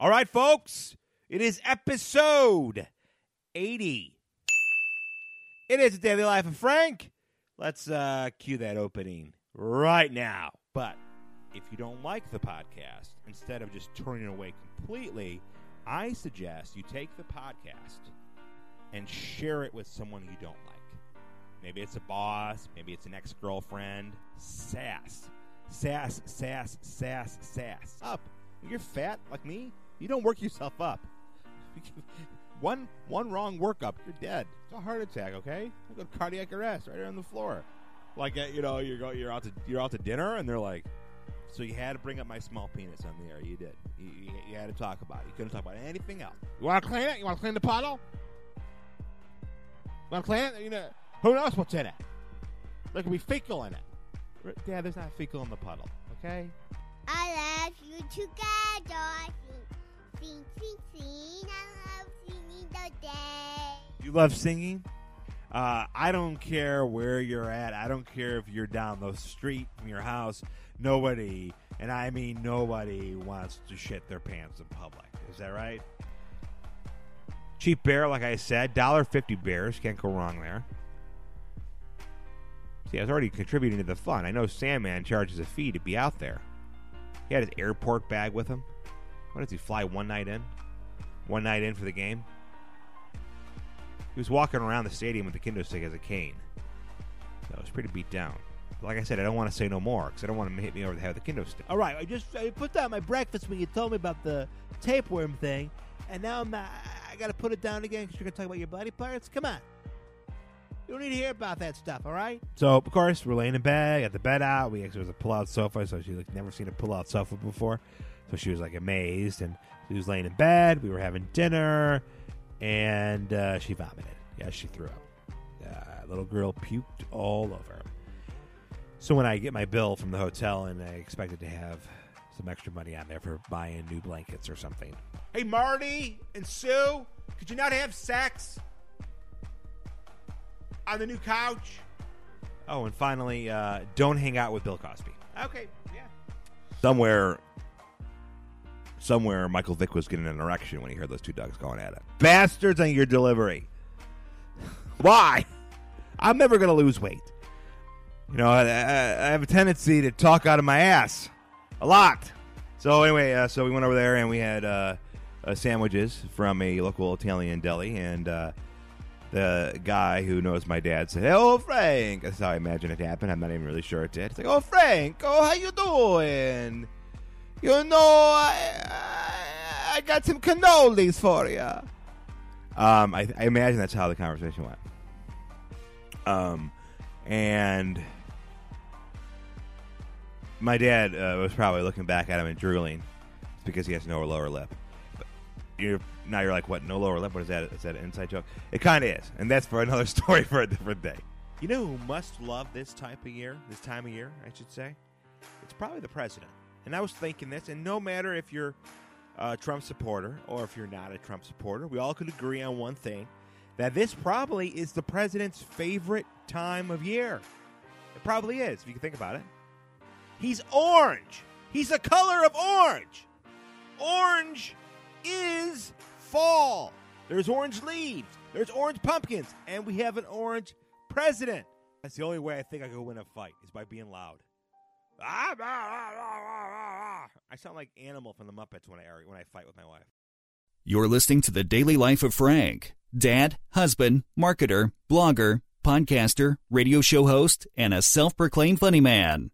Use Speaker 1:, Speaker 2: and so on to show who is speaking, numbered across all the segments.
Speaker 1: All right, folks, it is episode 80. It is the daily life of Frank. Let's uh, cue that opening right now. But if you don't like the podcast, instead of just turning it away completely, I suggest you take the podcast and share it with someone you don't like. Maybe it's a boss, maybe it's an ex girlfriend. Sass. Sass, sass, sass, sass. Up. You're fat like me. You don't work yourself up. one one wrong workup, you're dead. It's a heart attack, okay? I got cardiac arrest right there on the floor. Like uh, you know, you're go, you're out to you're out to dinner, and they're like, so you had to bring up my small penis on the air. You did. You, you, you had to talk about it. You couldn't talk about anything else. You want to clean it? You want to clean the puddle? You want to clean it? You know, who knows what's in it? There could be fecal in it. Dad, there's not fecal in the puddle. Okay.
Speaker 2: I love you together.
Speaker 1: You love singing? Uh, I don't care where you're at. I don't care if you're down the street from your house. Nobody, and I mean nobody, wants to shit their pants in public. Is that right? Cheap bear, like I said, dollar fifty bears can't go wrong there. See, I was already contributing to the fun. I know Sandman charges a fee to be out there. He had his airport bag with him. What does he fly one night in? One night in for the game? He was walking around the stadium with the kendo stick as a cane. So I was pretty beat down. But like I said, I don't want to say no more because I don't want him to hit me over the head with the kendo stick.
Speaker 3: All right, I just I put down my breakfast when you told me about the tapeworm thing, and now I'm not, I got to put it down again because you're going to talk about your body parts. Come on, you don't need to hear about that stuff. All right?
Speaker 1: So of course we're laying in bed, got the bed out. We actually was a pull-out sofa, so she like never seen a pull-out sofa before. So she was like amazed, and she was laying in bed. We were having dinner, and uh, she vomited. Yeah, she threw up. Uh, little girl puked all over. So when I get my bill from the hotel, and I expected to have some extra money on there for buying new blankets or something. Hey, Marty and Sue, could you not have sex on the new couch? Oh, and finally, uh, don't hang out with Bill Cosby. Okay, yeah. Somewhere, somewhere, Michael Vick was getting an erection when he heard those two dogs going at it. Bastards on your delivery. Why? I'm never going to lose weight. You know, I, I, have a tendency to talk out of my ass a lot. So anyway, uh, so we went over there and we had uh, uh, sandwiches from a local Italian deli, and uh, the guy who knows my dad said, "Oh, Frank." That's how I imagine it happened. I'm not even really sure it did. It's like, "Oh, Frank. Oh, how you doing? You know, I, I, I got some cannolis for you." Um, I, I imagine that's how the conversation went. Um, and my dad uh, was probably looking back at him and drooling because he has no lower lip. But you're now you're like, what? No lower lip? What is that? Is that an inside joke? It kind of is, and that's for another story for a different day. You know who must love this type of year? This time of year, I should say. It's probably the president. And I was thinking this, and no matter if you're a Trump supporter or if you're not a Trump supporter, we all could agree on one thing: that this probably is the president's favorite time of year. It probably is, if you can think about it. He's orange. He's the color of orange. Orange is fall. There's orange leaves. There's orange pumpkins. And we have an orange president. That's the only way I think I could win a fight is by being loud. I sound like Animal from the Muppets when I when I fight with my wife.
Speaker 4: You're listening to the daily life of Frank, dad, husband, marketer, blogger, podcaster, radio show host, and a self proclaimed funny man.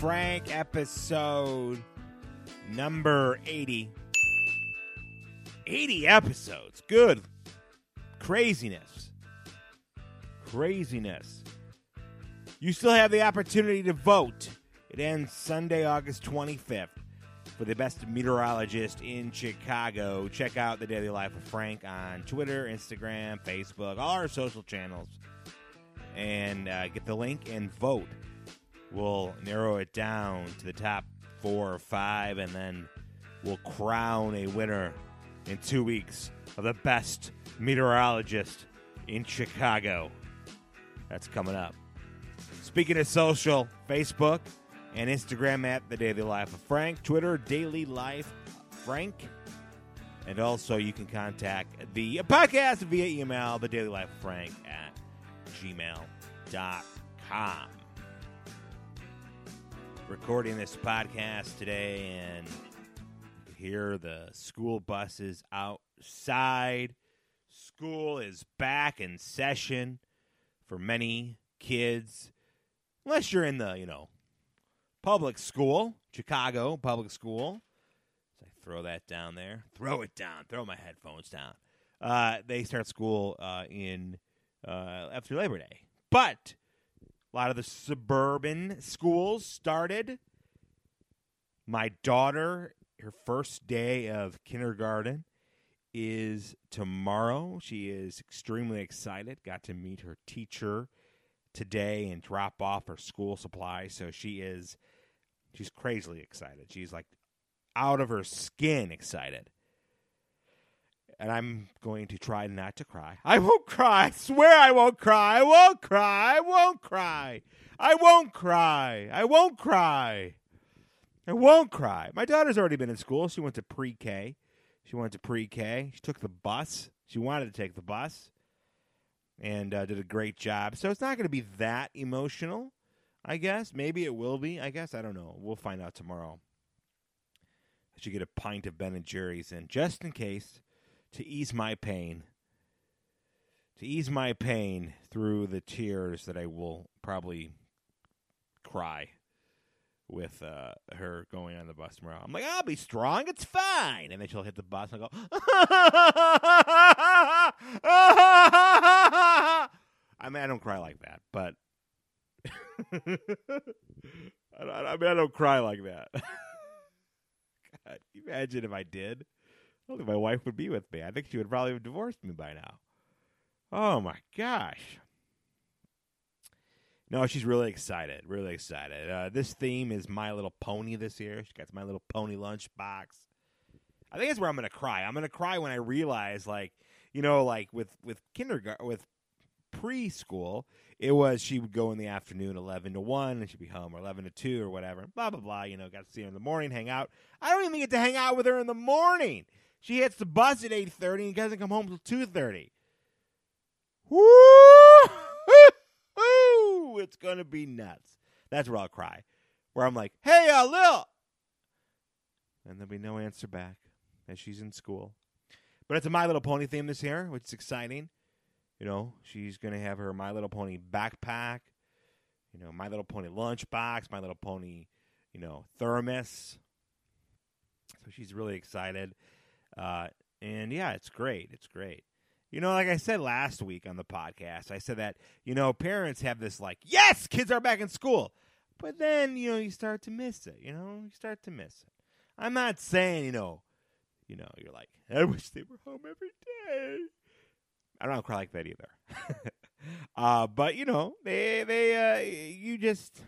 Speaker 1: Frank, episode number 80. 80 episodes. Good. Craziness. Craziness. You still have the opportunity to vote. It ends Sunday, August 25th for the best meteorologist in Chicago. Check out the Daily Life of Frank on Twitter, Instagram, Facebook, all our social channels, and uh, get the link and vote. We'll narrow it down to the top four or five, and then we'll crown a winner in two weeks of the best meteorologist in Chicago. That's coming up. Speaking of social, Facebook and Instagram at The Daily Life of Frank, Twitter, Daily Life Frank. And also, you can contact the podcast via email, The Daily Life of Frank at gmail.com. Recording this podcast today, and you hear the school buses outside. School is back in session for many kids, unless you're in the, you know, public school, Chicago public school. So I throw that down there. Throw it down. Throw my headphones down. Uh, they start school uh, in uh, after Labor Day, but a lot of the suburban schools started. My daughter, her first day of kindergarten is tomorrow. She is extremely excited. Got to meet her teacher today and drop off her school supplies. So she is she's crazily excited. She's like out of her skin excited. And I'm going to try not to cry. I won't cry. I swear I won't cry. I won't cry. I won't cry. I won't cry. I won't cry. I won't cry. My daughter's already been in school. She went to pre K. She went to pre K. She took the bus. She wanted to take the bus and uh, did a great job. So it's not going to be that emotional, I guess. Maybe it will be. I guess I don't know. We'll find out tomorrow. I should get a pint of Ben and Jerry's in just in case to ease my pain. To ease my pain through the tears that I will probably cry with uh, her going on the bus tomorrow. I'm like, I'll be strong. It's fine. And then she'll hit the bus and I'll go, I mean, I don't cry like that, but I, mean, I don't cry like that. God, imagine if I did. Don't think my wife would be with me. I think she would probably have divorced me by now. Oh my gosh. No, she's really excited. Really excited. Uh, this theme is My Little Pony this year. She got My Little Pony lunchbox. I think that's where I'm going to cry. I'm going to cry when I realize, like, you know, like with with kindergarten, with preschool, it was she would go in the afternoon, eleven to one, and she'd be home, or eleven to two, or whatever. Blah blah blah. You know, got to see her in the morning, hang out. I don't even get to hang out with her in the morning. She hits the bus at eight thirty and doesn't come home two thirty. Woo! It's gonna be nuts. That's where I'll cry. Where I'm like, "Hey, uh, Lil," and there'll be no answer back as she's in school. But it's a My Little Pony theme this year, which is exciting. You know, she's gonna have her My Little Pony backpack. You know, My Little Pony lunchbox, My Little Pony, you know, thermos. So she's really excited. Uh, and yeah, it's great. It's great. You know, like I said last week on the podcast, I said that, you know, parents have this like, yes, kids are back in school. But then, you know, you start to miss it, you know, you start to miss it. I'm not saying, you know, you know, you're like, I wish they were home every day. I don't cry like that either. uh, but you know, they they uh, you just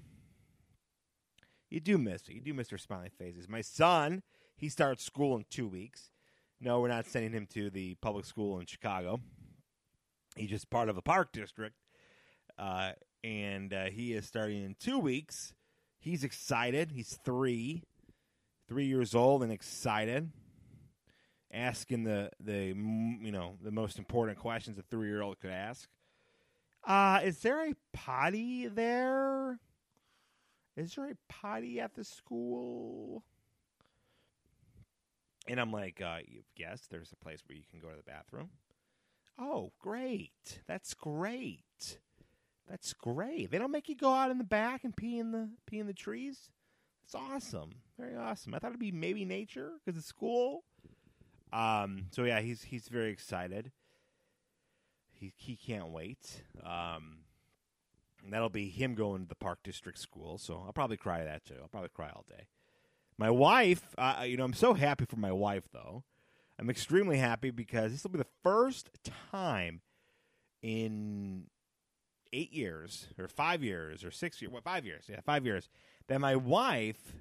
Speaker 1: you do miss it. You do miss their smiling faces. My son, he starts school in two weeks. No, we're not sending him to the public school in Chicago. He's just part of the park district, uh, and uh, he is starting in two weeks. He's excited. He's three, three years old, and excited. Asking the the you know the most important questions a three year old could ask. Uh, is there a potty there? Is there a potty at the school? And I'm like, uh, yes, there's a place where you can go to the bathroom. Oh, great. That's great. That's great. They don't make you go out in the back and pee in the pee in the trees. It's awesome, very awesome. I thought it'd be maybe nature because it's school. Um, so yeah, he's he's very excited. He he can't wait. Um, that'll be him going to the Park District School. So I'll probably cry that too. I'll probably cry all day. My wife, uh, you know, I'm so happy for my wife though. I'm extremely happy because this will be the first time in eight years or five years or six years, what, five years, yeah, five years, that my wife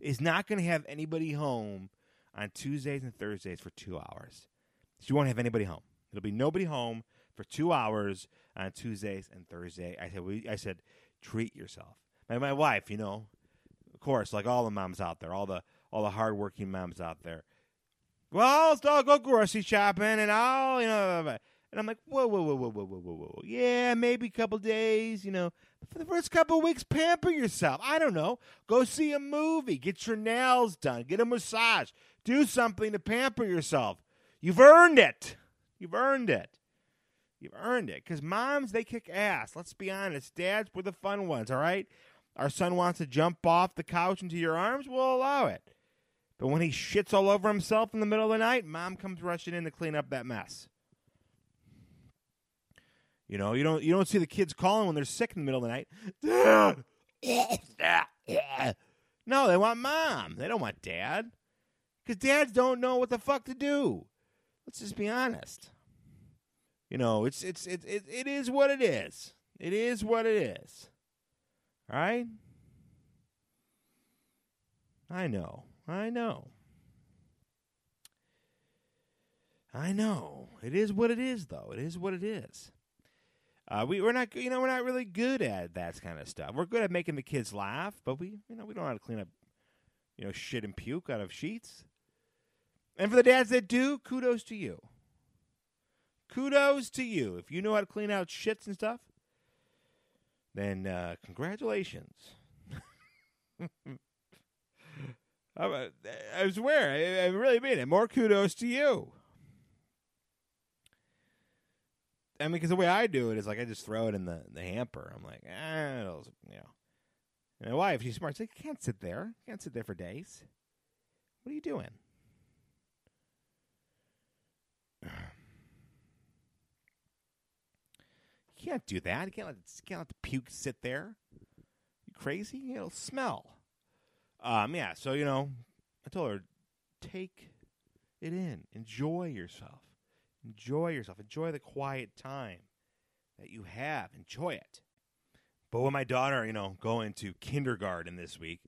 Speaker 1: is not going to have anybody home on Tuesdays and Thursdays for two hours. She won't have anybody home. There'll be nobody home for two hours on Tuesdays and Thursday. I said, we, I said, treat yourself. My, my wife, you know, course, like all the moms out there, all the all the hardworking moms out there. Well, I'll go grocery shopping, and I'll, you know, and I'm like, whoa, whoa, whoa, whoa, whoa, whoa, whoa, whoa. Yeah, maybe a couple days, you know. But for the first couple weeks, pamper yourself. I don't know. Go see a movie. Get your nails done. Get a massage. Do something to pamper yourself. You've earned it. You've earned it. You've earned it. Because moms, they kick ass. Let's be honest. Dads, we're the fun ones, all right? Our son wants to jump off the couch into your arms, we'll allow it. But when he shits all over himself in the middle of the night, mom comes rushing in to clean up that mess. You know, you don't you don't see the kids calling when they're sick in the middle of the night. no, they want mom. They don't want dad. Because dads don't know what the fuck to do. Let's just be honest. You know, it's it's it, it, it is what it is. It is what it is. All right? I know. I know. I know. It is what it is, though. It is what it is. Uh, we we're not you know we're not really good at that kind of stuff. We're good at making the kids laugh, but we you know we don't know how to clean up you know shit and puke out of sheets. And for the dads that do, kudos to you. Kudos to you. If you know how to clean out shits and stuff, then uh, congratulations. I, I swear, I, I really mean it. More kudos to you. I mean, because the way I do it is like I just throw it in the, the hamper. I'm like, ah, it'll, you know. And my wife, she's smart. She's like, you can't sit there. You can't sit there for days. What are you doing? Can't do that. You can't let, you can't let the puke sit there. You crazy? It'll smell. Um, yeah, so, you know, I told her, take it in. Enjoy yourself. Enjoy yourself. Enjoy the quiet time that you have. Enjoy it. But when my daughter, you know, going to kindergarten this week,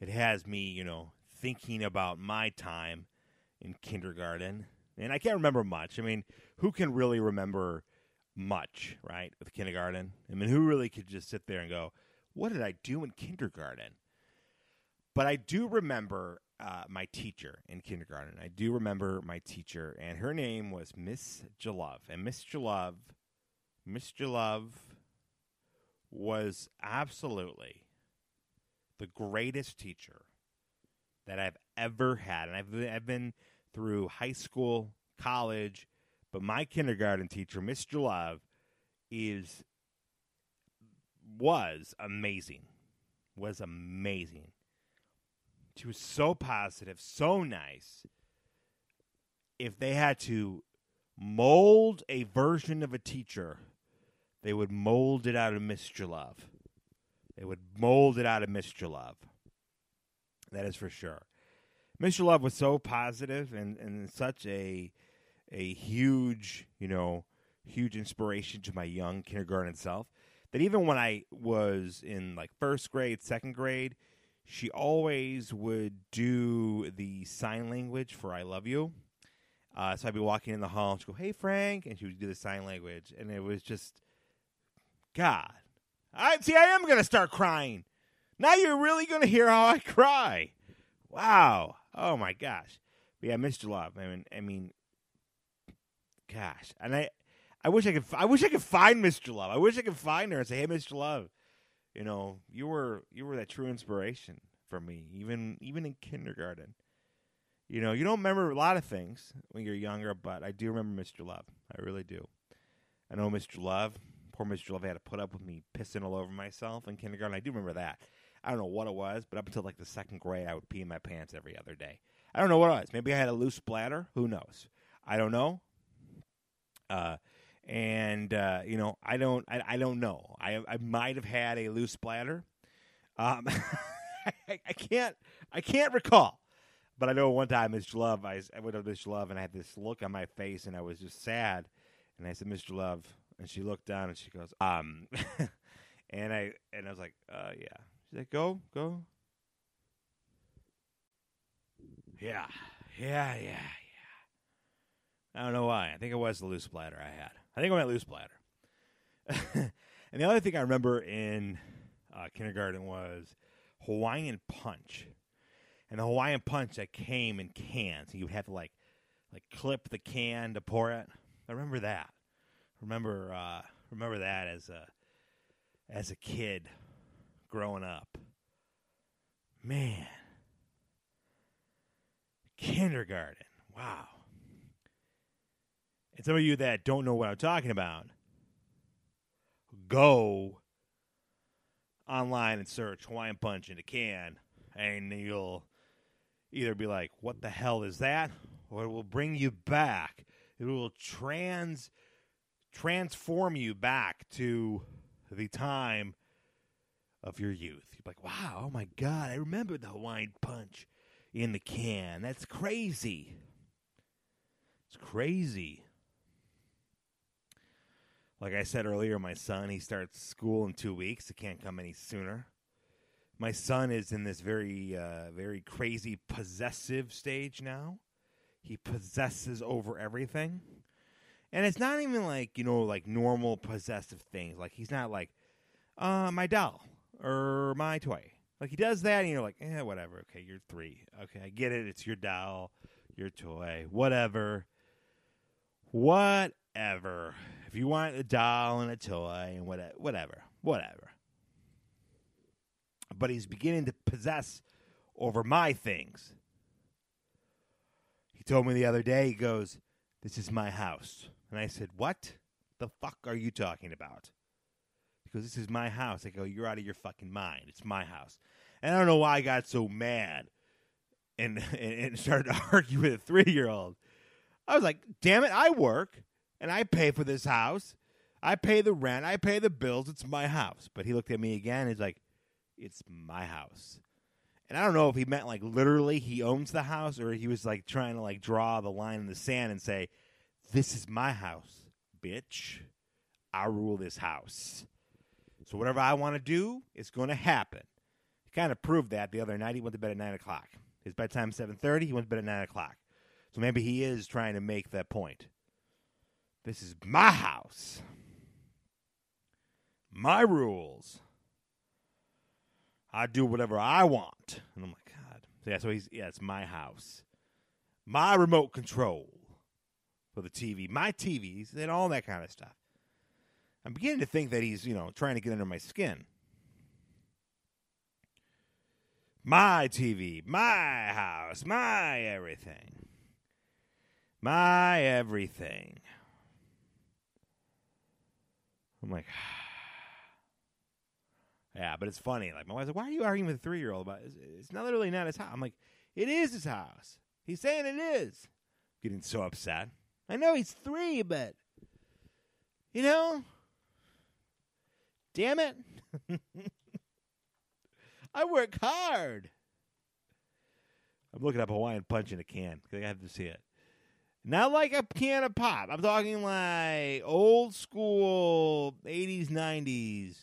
Speaker 1: it has me, you know, thinking about my time in kindergarten. And I can't remember much. I mean, who can really remember much, right, with kindergarten? I mean, who really could just sit there and go, what did I do in kindergarten? But I do remember uh, my teacher in kindergarten. I do remember my teacher, and her name was Miss Jalove. And Miss Jalove, Miss Jalove was absolutely the greatest teacher that I've ever had. And I've, I've been through high school, college, but my kindergarten teacher, Miss Jalove, is was amazing. Was amazing. She was so positive, so nice. If they had to mold a version of a teacher, they would mold it out of Mr. Love. They would mold it out of Mr. Love. That is for sure. Mr. Love was so positive and, and such a a huge, you know, huge inspiration to my young kindergarten self that even when I was in like first grade, second grade, she always would do the sign language for "I love you." Uh, so I'd be walking in the hall and she'd go, "Hey Frank," and she would do the sign language, and it was just, God, I see. I am gonna start crying. Now you're really gonna hear how I cry. Wow. Oh my gosh. But yeah, Mr. Love. I mean, I mean, gosh, and I, I wish I could. I wish I could find Mr. Love. I wish I could find her and say, "Hey, Mr. Love, you know, you were you were that true inspiration for me, even even in kindergarten. You know, you don't remember a lot of things when you're younger, but I do remember Mr. Love. I really do. I know Mr. Love. Poor Mr. Love had to put up with me pissing all over myself in kindergarten. I do remember that. I don't know what it was, but up until like the second grade, I would pee in my pants every other day. I don't know what it was. Maybe I had a loose bladder. Who knows? I don't know. Uh, and uh, you know, I don't, I, I don't know. I, I might have had a loose bladder. Um, I, I can't, I can't recall. But I know one time, Mr. Love, I, I went to Mr. Love and I had this look on my face, and I was just sad. And I said, "Mr. Love," and she looked down and she goes, "Um," and I and I was like, "Uh, yeah." She's like, "Go, go." Yeah, yeah, yeah. I don't know why. I think it was the loose bladder I had. I think I went loose bladder. and the other thing I remember in uh, kindergarten was Hawaiian punch, and the Hawaiian punch that came in cans. You would have to like like clip the can to pour it. I remember that. Remember uh, remember that as a as a kid growing up. Man, kindergarten. Wow. And some of you that don't know what I'm talking about, go online and search Hawaiian Punch in a can, and you'll either be like, "What the hell is that?" or it will bring you back. It will trans transform you back to the time of your youth. You're like, "Wow, oh my god, I remember the Hawaiian Punch in the can. That's crazy." It's crazy. Like I said earlier, my son, he starts school in two weeks. It can't come any sooner. My son is in this very, uh, very crazy possessive stage now. He possesses over everything. And it's not even like, you know, like normal possessive things. Like he's not like, uh, my doll or my toy. Like he does that and you're like, eh, whatever. Okay, you're three. Okay, I get it. It's your doll, your toy, whatever. Whatever. If you want a doll and a toy and whatever, whatever, whatever. But he's beginning to possess over my things. He told me the other day, he goes, This is my house. And I said, What the fuck are you talking about? He goes, This is my house. I go, You're out of your fucking mind. It's my house. And I don't know why I got so mad and, and, and started to argue with a three year old. I was like, Damn it, I work and I pay for this house. I pay the rent. I pay the bills. It's my house. But he looked at me again. He's like, It's my house. And I don't know if he meant like literally he owns the house or he was like trying to like draw the line in the sand and say, This is my house, bitch. I rule this house. So whatever I want to do it's going to happen. He kind of proved that the other night. He went to bed at nine o'clock. His bedtime seven thirty. He went to bed at nine o'clock. So maybe he is trying to make that point. This is my house. My rules. I do whatever I want. And I'm like, God. So yeah, so he's yeah, it's my house. My remote control for the TV. My TVs and all that kind of stuff. I'm beginning to think that he's, you know, trying to get under my skin. My TV, my house, my everything. My everything. I'm like, yeah, but it's funny. Like my wife's like, "Why are you arguing with a three year old about? It? It's not literally not his house." I'm like, "It is his house. He's saying it is." Getting so upset. I know he's three, but you know, damn it, I work hard. I'm looking up Hawaiian Punch in a can. Because I have to see it. Not like a can of pop. I'm talking like old school 80s, 90s.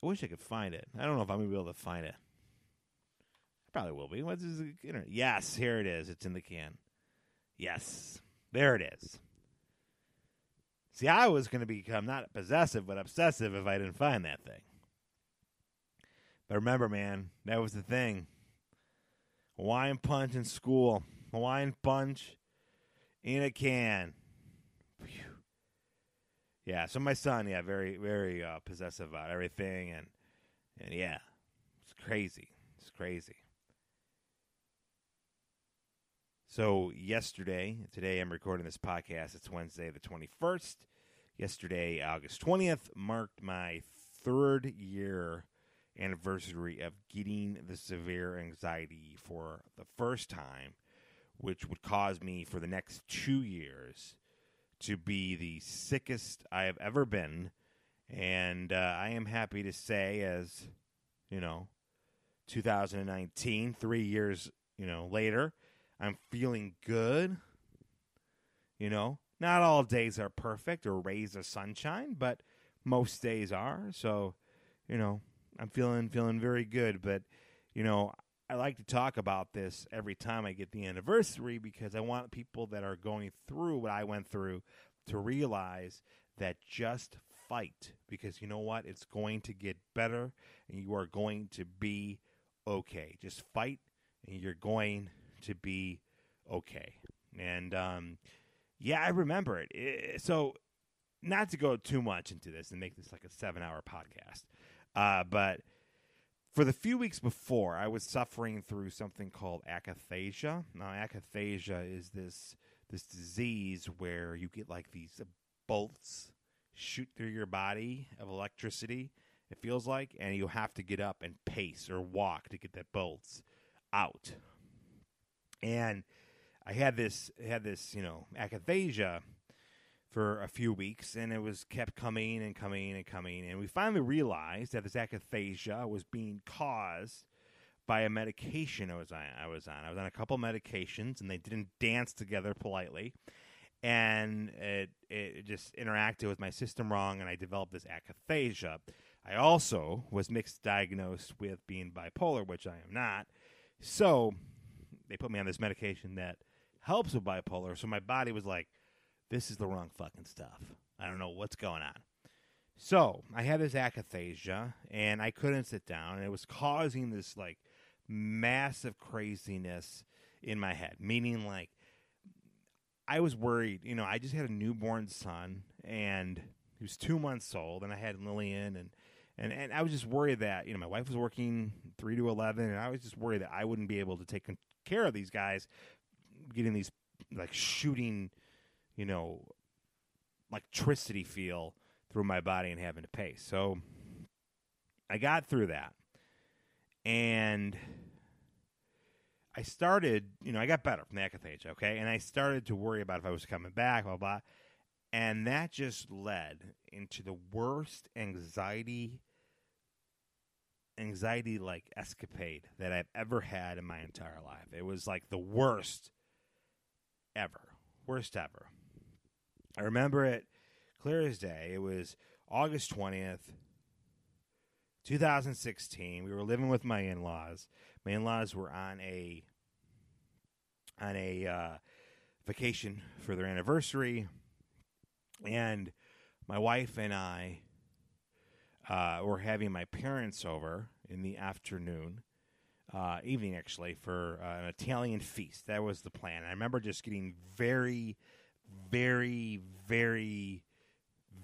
Speaker 1: I wish I could find it. I don't know if I'm going to be able to find it. I probably will be. What's this? Yes, here it is. It's in the can. Yes, there it is. See, I was going to become not possessive, but obsessive if I didn't find that thing. But remember, man, that was the thing. Hawaiian punch in school. Hawaiian punch in a can. Phew. Yeah, so my son, yeah, very, very uh, possessive about everything, and and yeah, it's crazy. It's crazy. So yesterday, today I'm recording this podcast. It's Wednesday the 21st. Yesterday, August 20th, marked my third year anniversary of getting the severe anxiety for the first time, which would cause me for the next two years to be the sickest I have ever been. And uh, I am happy to say, as you know, 2019, three years, you know, later, I'm feeling good. You know, not all days are perfect or rays of sunshine, but most days are. So, you know, I'm feeling feeling very good. But, you know, I like to talk about this every time I get the anniversary because I want people that are going through what I went through to realize that just fight because you know what? It's going to get better and you are going to be okay. Just fight and you're going to be okay. And um, yeah, I remember it. it. So, not to go too much into this and make this like a seven hour podcast, uh, but for the few weeks before, I was suffering through something called akathisia. Now, akathisia is this this disease where you get like these bolts shoot through your body of electricity. It feels like, and you have to get up and pace or walk to get that bolts out. And I had this had this you know akathisia for a few weeks, and it was kept coming and coming and coming, and we finally realized that this akathisia was being caused by a medication I was on. I was on. I was on a couple medications, and they didn't dance together politely, and it it just interacted with my system wrong, and I developed this akathisia. I also was mixed diagnosed with being bipolar, which I am not. So they put me on this medication that helps with bipolar. So my body was like, this is the wrong fucking stuff. I don't know what's going on. So I had this akathisia and I couldn't sit down, and it was causing this like massive craziness in my head, meaning like I was worried. You know, I just had a newborn son and he was two months old, and I had Lillian and. And, and I was just worried that you know my wife was working three to eleven, and I was just worried that I wouldn't be able to take care of these guys, getting these like shooting you know, electricity feel through my body and having to pace. So I got through that. And I started, you know, I got better from the akathisia, okay? And I started to worry about if I was coming back, blah, blah. And that just led into the worst anxiety, anxiety like escapade that I've ever had in my entire life. It was like the worst ever. Worst ever. I remember it clear as day. It was August 20th, 2016. We were living with my in-laws. My in-laws were on a on a uh, vacation for their anniversary, and my wife and I uh, were having my parents over in the afternoon, uh, evening actually, for uh, an Italian feast. That was the plan. I remember just getting very very, very,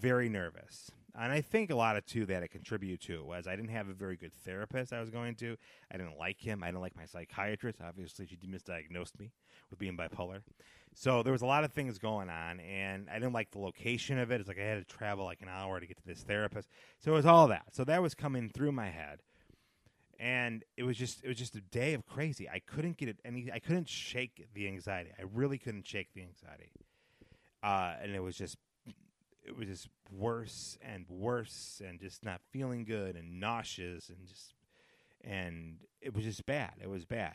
Speaker 1: very nervous. And I think a lot of too that it contributed to was I didn't have a very good therapist I was going to. I didn't like him. I didn't like my psychiatrist. Obviously, she misdiagnosed me with being bipolar. So there was a lot of things going on, and I didn't like the location of it. It's like I had to travel like an hour to get to this therapist. So it was all that. So that was coming through my head, and it was just it was just a day of crazy. I couldn't get it any. I couldn't shake the anxiety. I really couldn't shake the anxiety uh, and it was just it was just worse and worse and just not feeling good and nauseous and just and it was just bad. It was bad.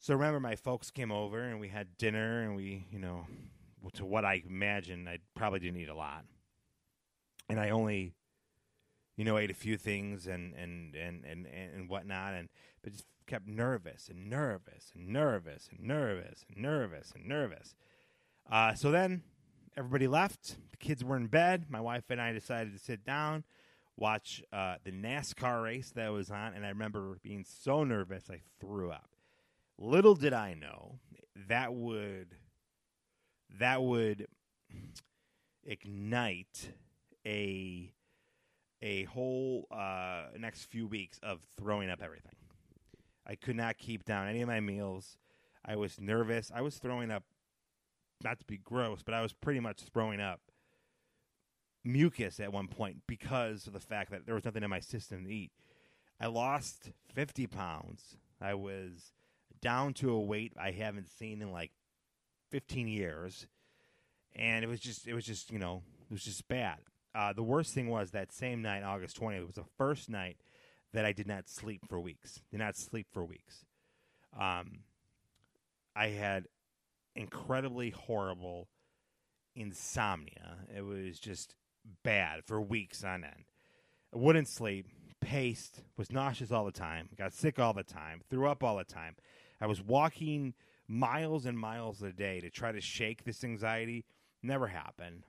Speaker 1: So remember, my folks came over and we had dinner and we, you know, to what I imagine, I probably didn't eat a lot, and I only, you know, ate a few things and and and and and whatnot, and but just kept nervous and nervous and nervous and nervous and nervous and nervous. Uh, so then everybody left. The kids were in bed. My wife and I decided to sit down, watch uh, the NASCAR race that was on, and I remember being so nervous I threw up. Little did I know that would that would ignite a a whole uh, next few weeks of throwing up everything. I could not keep down any of my meals. I was nervous. I was throwing up not to be gross, but I was pretty much throwing up mucus at one point because of the fact that there was nothing in my system to eat. I lost 50 pounds. I was down to a weight I haven't seen in like 15 years. And it was just, it was just, you know, it was just bad. Uh, the worst thing was that same night, August 20th, was the first night that I did not sleep for weeks. Did not sleep for weeks. Um, I had incredibly horrible insomnia. It was just bad for weeks on end. I wouldn't sleep, paced, was nauseous all the time, got sick all the time, threw up all the time. I was walking miles and miles a day to try to shake this anxiety. Never happened.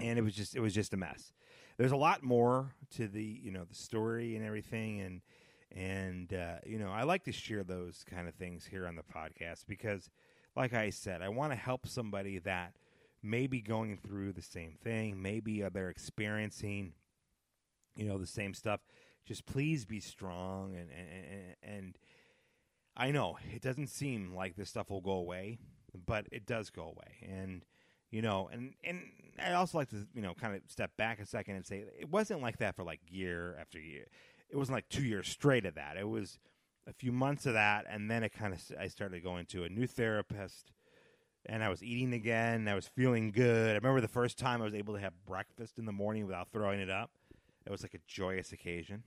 Speaker 1: And it was just it was just a mess. There's a lot more to the, you know, the story and everything and and uh, you know, I like to share those kind of things here on the podcast because like I said, I want to help somebody that may be going through the same thing, maybe uh, they're experiencing you know the same stuff. Just please be strong and and and I know it doesn't seem like this stuff will go away, but it does go away. And you know, and and I also like to you know kind of step back a second and say it wasn't like that for like year after year. It wasn't like two years straight of that. It was a few months of that, and then it kind of I started going to a new therapist, and I was eating again. I was feeling good. I remember the first time I was able to have breakfast in the morning without throwing it up. It was like a joyous occasion.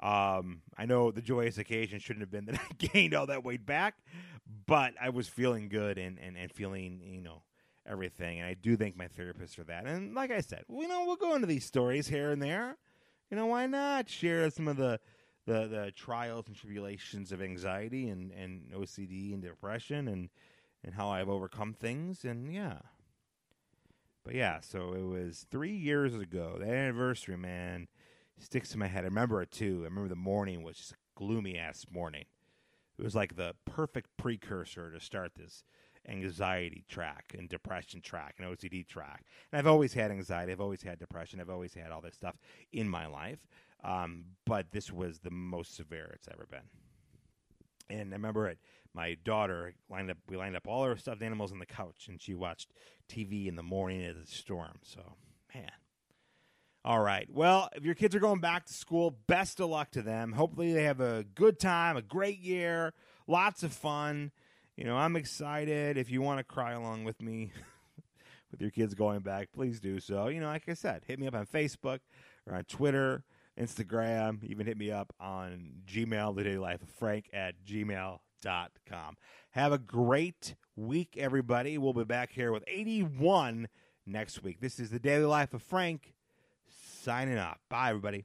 Speaker 1: Um, I know the joyous occasion shouldn't have been that I gained all that weight back, but I was feeling good and, and, and feeling, you know, everything. And I do thank my therapist for that. And like I said, you know, we'll go into these stories here and there. You know, why not share some of the the, the trials and tribulations of anxiety and, and OCD and depression and, and how I've overcome things. And yeah. But yeah, so it was three years ago. That anniversary, man, sticks to my head. I remember it too. I remember the morning was just a gloomy ass morning. It was like the perfect precursor to start this anxiety track and depression track and OCD track. And I've always had anxiety. I've always had depression. I've always had all this stuff in my life. Um, but this was the most severe it's ever been. And I remember it. My daughter lined up. We lined up all our stuffed animals on the couch, and she watched TV in the morning of the storm. So, man. All right. Well, if your kids are going back to school, best of luck to them. Hopefully, they have a good time, a great year, lots of fun. You know, I'm excited. If you want to cry along with me with your kids going back, please do so. You know, like I said, hit me up on Facebook or on Twitter Instagram. Even hit me up on Gmail, the daily life of Frank at gmail.com. Have a great week, everybody. We'll be back here with 81 next week. This is the daily life of Frank signing off. Bye, everybody.